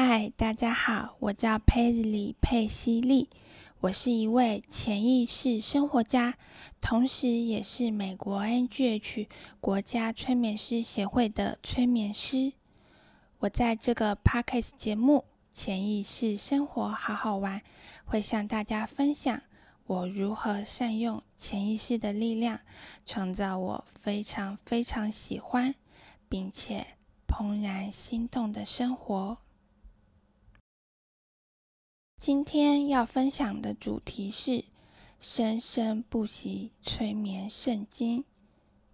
嗨，大家好，我叫佩里佩西利，我是一位潜意识生活家，同时也是美国 NGH 国家催眠师协会的催眠师。我在这个 Podcast 节目《潜意识生活好好玩》，会向大家分享我如何善用潜意识的力量，创造我非常非常喜欢并且怦然心动的生活。今天要分享的主题是《生生不息催眠圣经》。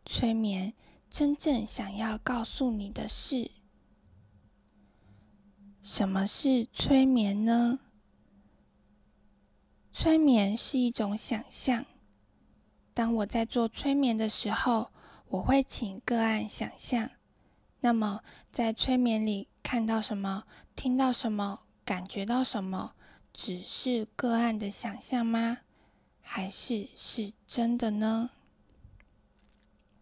催眠真正想要告诉你的是：什么是催眠呢？催眠是一种想象。当我在做催眠的时候，我会请个案想象。那么，在催眠里看到什么、听到什么、感觉到什么？只是个案的想象吗？还是是真的呢？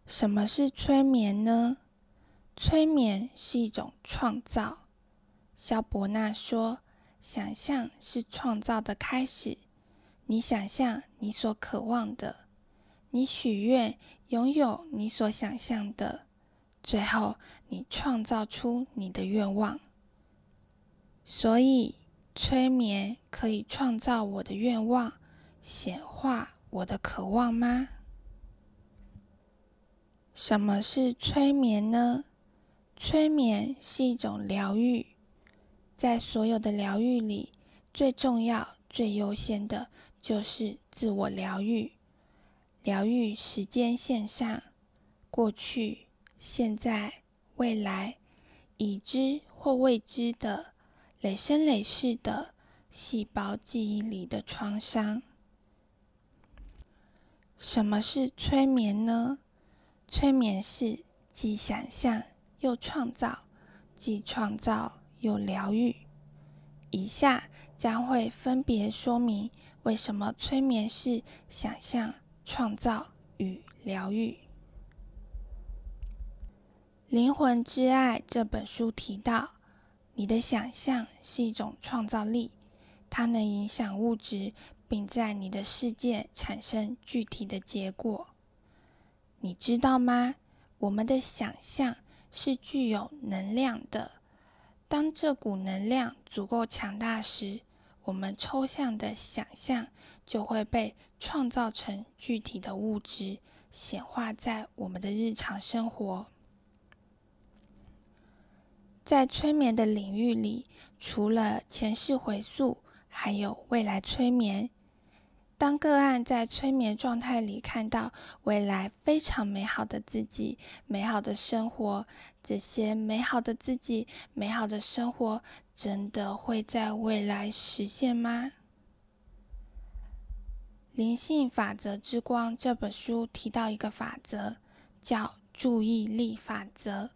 什么是催眠呢？催眠是一种创造。肖伯纳说：“想象是创造的开始。你想象你所渴望的，你许愿拥有你所想象的，最后你创造出你的愿望。所以。”催眠可以创造我的愿望，显化我的渴望吗？什么是催眠呢？催眠是一种疗愈，在所有的疗愈里，最重要、最优先的就是自我疗愈。疗愈时间线上，过去、现在、未来，已知或未知的。累生累世的细胞记忆里的创伤。什么是催眠呢？催眠是既想象又创造，既创造又疗愈。以下将会分别说明为什么催眠是想象、创造与疗愈。《灵魂之爱》这本书提到。你的想象是一种创造力，它能影响物质，并在你的世界产生具体的结果。你知道吗？我们的想象是具有能量的。当这股能量足够强大时，我们抽象的想象就会被创造成具体的物质，显化在我们的日常生活。在催眠的领域里，除了前世回溯，还有未来催眠。当个案在催眠状态里看到未来非常美好的自己、美好的生活，这些美好的自己、美好的生活，真的会在未来实现吗？《灵性法则之光》这本书提到一个法则，叫注意力法则。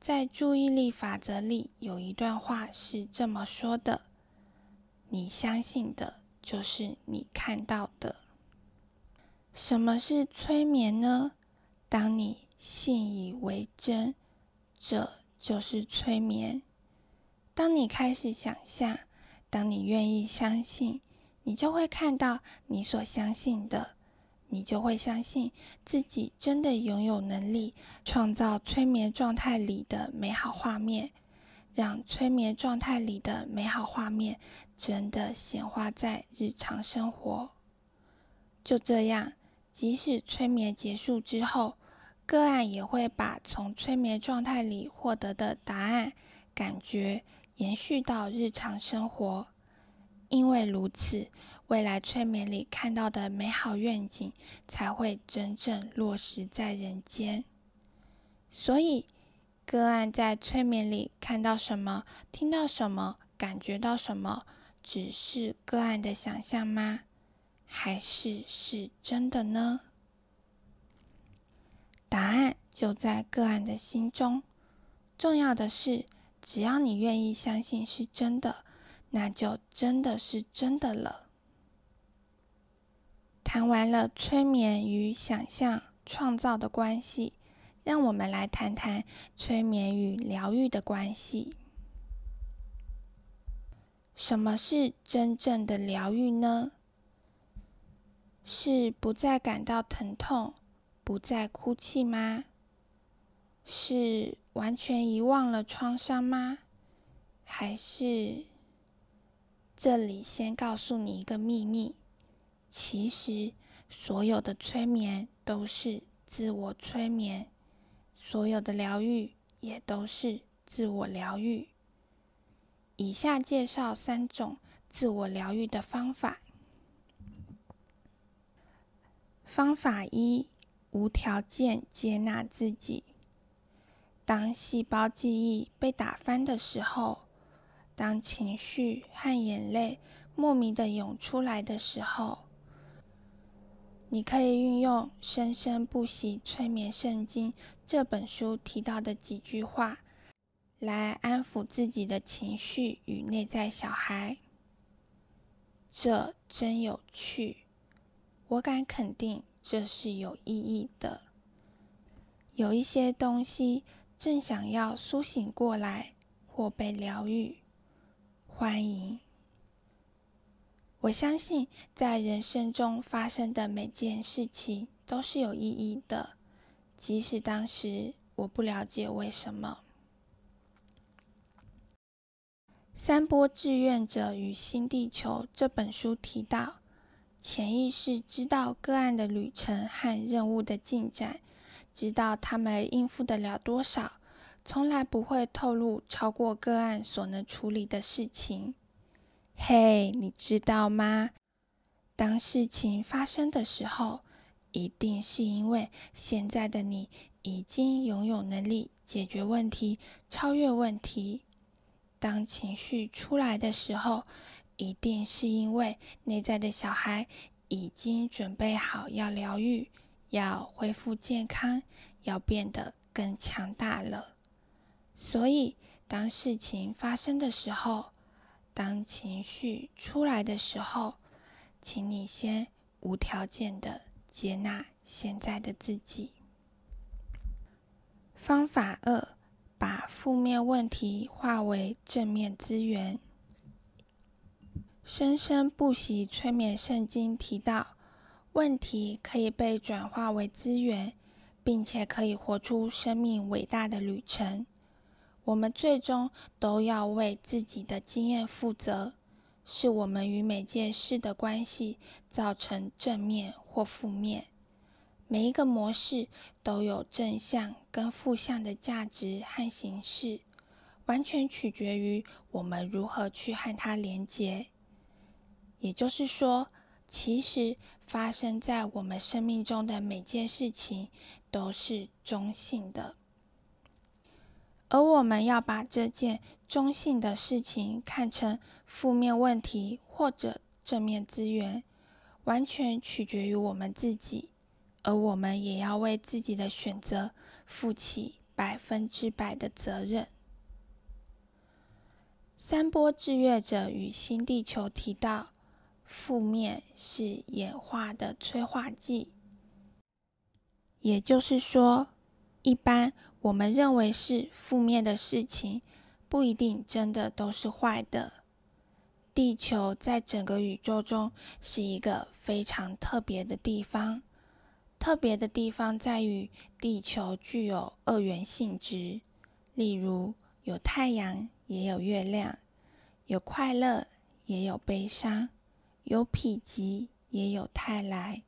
在注意力法则里，有一段话是这么说的：“你相信的，就是你看到的。”什么是催眠呢？当你信以为真，这就是催眠。当你开始想象，当你愿意相信，你就会看到你所相信的。你就会相信自己真的拥有能力创造催眠状态里的美好画面，让催眠状态里的美好画面真的显化在日常生活。就这样，即使催眠结束之后，个案也会把从催眠状态里获得的答案、感觉延续到日常生活。因为如此，未来催眠里看到的美好愿景才会真正落实在人间。所以，个案在催眠里看到什么、听到什么、感觉到什么，只是个案的想象吗？还是是真的呢？答案就在个案的心中。重要的是，只要你愿意相信是真的。那就真的是真的了。谈完了催眠与想象创造的关系，让我们来谈谈催眠与疗愈的关系。什么是真正的疗愈呢？是不再感到疼痛，不再哭泣吗？是完全遗忘了创伤吗？还是这里先告诉你一个秘密：其实所有的催眠都是自我催眠，所有的疗愈也都是自我疗愈。以下介绍三种自我疗愈的方法。方法一：无条件接纳自己。当细胞记忆被打翻的时候，当情绪和眼泪莫名的涌出来的时候，你可以运用《生生不息催眠圣经》这本书提到的几句话，来安抚自己的情绪与内在小孩。这真有趣。我敢肯定，这是有意义的。有一些东西正想要苏醒过来或被疗愈，欢迎。我相信，在人生中发生的每件事情都是有意义的，即使当时我不了解为什么。《三波志愿者与新地球》这本书提到。潜意识知道个案的旅程和任务的进展，知道他们应付得了多少，从来不会透露超过个案所能处理的事情。嘿，你知道吗？当事情发生的时候，一定是因为现在的你已经拥有能力解决问题、超越问题。当情绪出来的时候，一定是因为内在的小孩已经准备好要疗愈、要恢复健康、要变得更强大了。所以，当事情发生的时候，当情绪出来的时候，请你先无条件的接纳现在的自己。方法二：把负面问题化为正面资源。生生不息催眠圣经提到，问题可以被转化为资源，并且可以活出生命伟大的旅程。我们最终都要为自己的经验负责，是我们与每件事的关系造成正面或负面。每一个模式都有正向跟负向的价值和形式，完全取决于我们如何去和它连接。也就是说，其实发生在我们生命中的每件事情都是中性的，而我们要把这件中性的事情看成负面问题或者正面资源，完全取决于我们自己，而我们也要为自己的选择负起百分之百的责任。三波制约者与新地球提到。负面是演化的催化剂，也就是说，一般我们认为是负面的事情，不一定真的都是坏的。地球在整个宇宙中是一个非常特别的地方，特别的地方在于地球具有二元性质，例如有太阳，也有月亮；有快乐，也有悲伤。有否极，也有泰来。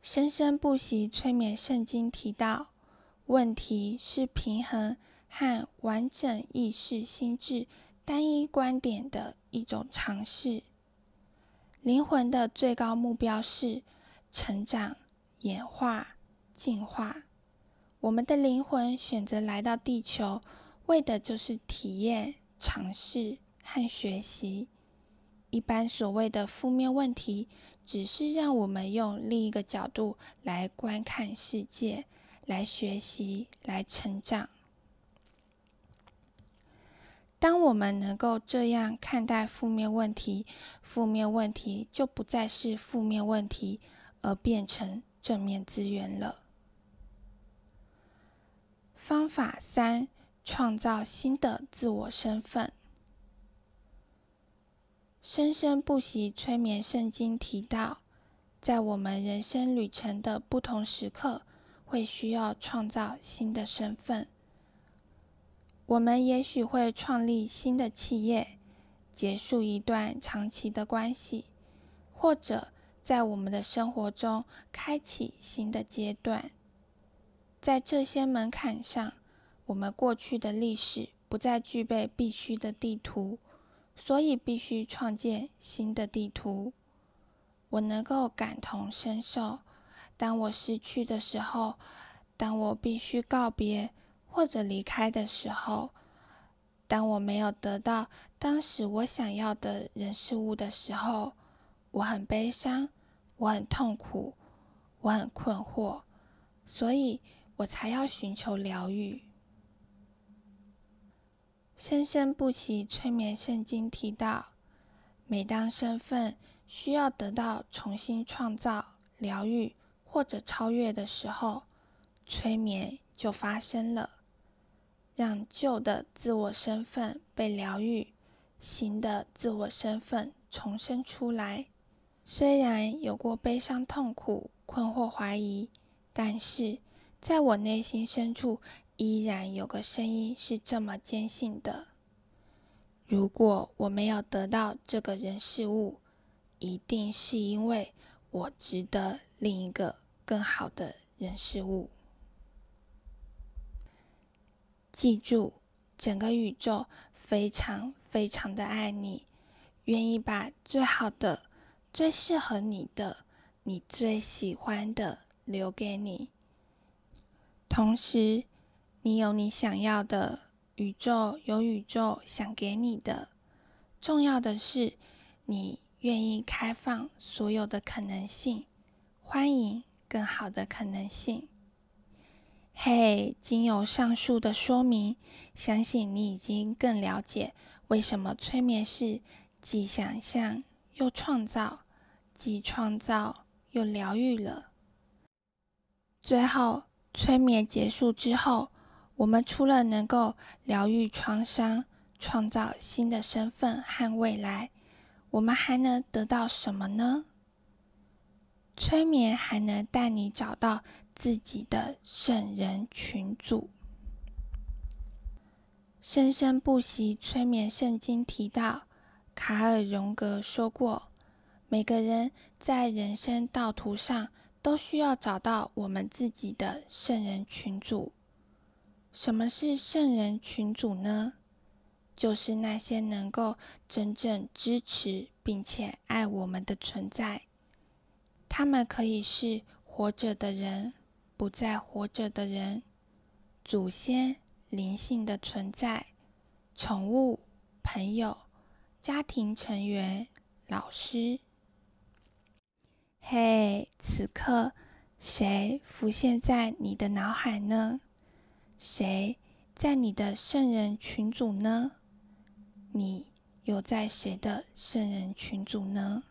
生生不息催眠圣经提到，问题是平衡和完整意识心智单一观点的一种尝试。灵魂的最高目标是成长、演化、进化。我们的灵魂选择来到地球，为的就是体验、尝试和学习。一般所谓的负面问题，只是让我们用另一个角度来观看世界，来学习，来成长。当我们能够这样看待负面问题，负面问题就不再是负面问题，而变成正面资源了。方法三：创造新的自我身份。生生不息催眠圣经提到，在我们人生旅程的不同时刻，会需要创造新的身份。我们也许会创立新的企业，结束一段长期的关系，或者在我们的生活中开启新的阶段。在这些门槛上，我们过去的历史不再具备必须的地图。所以必须创建新的地图。我能够感同身受，当我失去的时候，当我必须告别或者离开的时候，当我没有得到当时我想要的人事物的时候，我很悲伤，我很痛苦，我很困惑，所以我才要寻求疗愈。生生不息催眠圣经提到，每当身份需要得到重新创造、疗愈或者超越的时候，催眠就发生了，让旧的自我身份被疗愈，新的自我身份重生出来。虽然有过悲伤、痛苦、困惑、怀疑，但是在我内心深处。依然有个声音是这么坚信的：如果我没有得到这个人事物，一定是因为我值得另一个更好的人事物。记住，整个宇宙非常非常的爱你，愿意把最好的、最适合你的、你最喜欢的留给你，同时。你有你想要的，宇宙有宇宙想给你的。重要的是，你愿意开放所有的可能性，欢迎更好的可能性。嘿，经由上述的说明，相信你已经更了解为什么催眠是既想象又创造，既创造又疗愈了。最后，催眠结束之后。我们除了能够疗愈创伤、创造新的身份和未来，我们还能得到什么呢？催眠还能带你找到自己的圣人群组。生生不息催眠圣经提到，卡尔荣格说过，每个人在人生道途上都需要找到我们自己的圣人群组。什么是圣人群组呢？就是那些能够真正支持并且爱我们的存在。他们可以是活着的人、不再活着的人、祖先、灵性的存在、宠物、朋友、家庭成员、老师。嘿，此刻谁浮现在你的脑海呢？谁在你的圣人群组呢？你又在谁的圣人群组呢？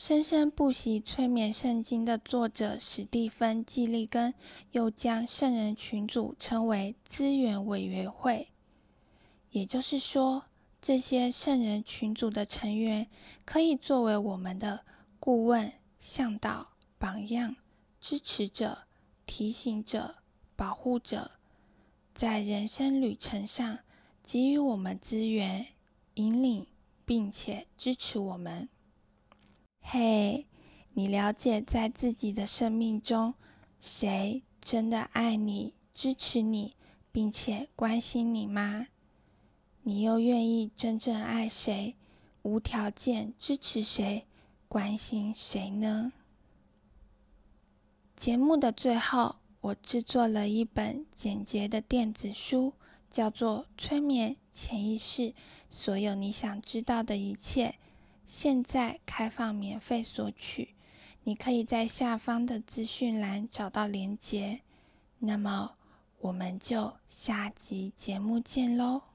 生生不息催眠圣经的作者史蒂芬·季利根又将圣人群组称为资源委员会，也就是说，这些圣人群组的成员可以作为我们的顾问、向导、榜样、支持者、提醒者。保护者在人生旅程上给予我们资源、引领，并且支持我们。嘿，你了解在自己的生命中，谁真的爱你、支持你，并且关心你吗？你又愿意真正爱谁、无条件支持谁、关心谁呢？节目的最后。我制作了一本简洁的电子书，叫做《催眠潜意识：所有你想知道的一切》，现在开放免费索取。你可以在下方的资讯栏找到连接。那么，我们就下集节目见喽！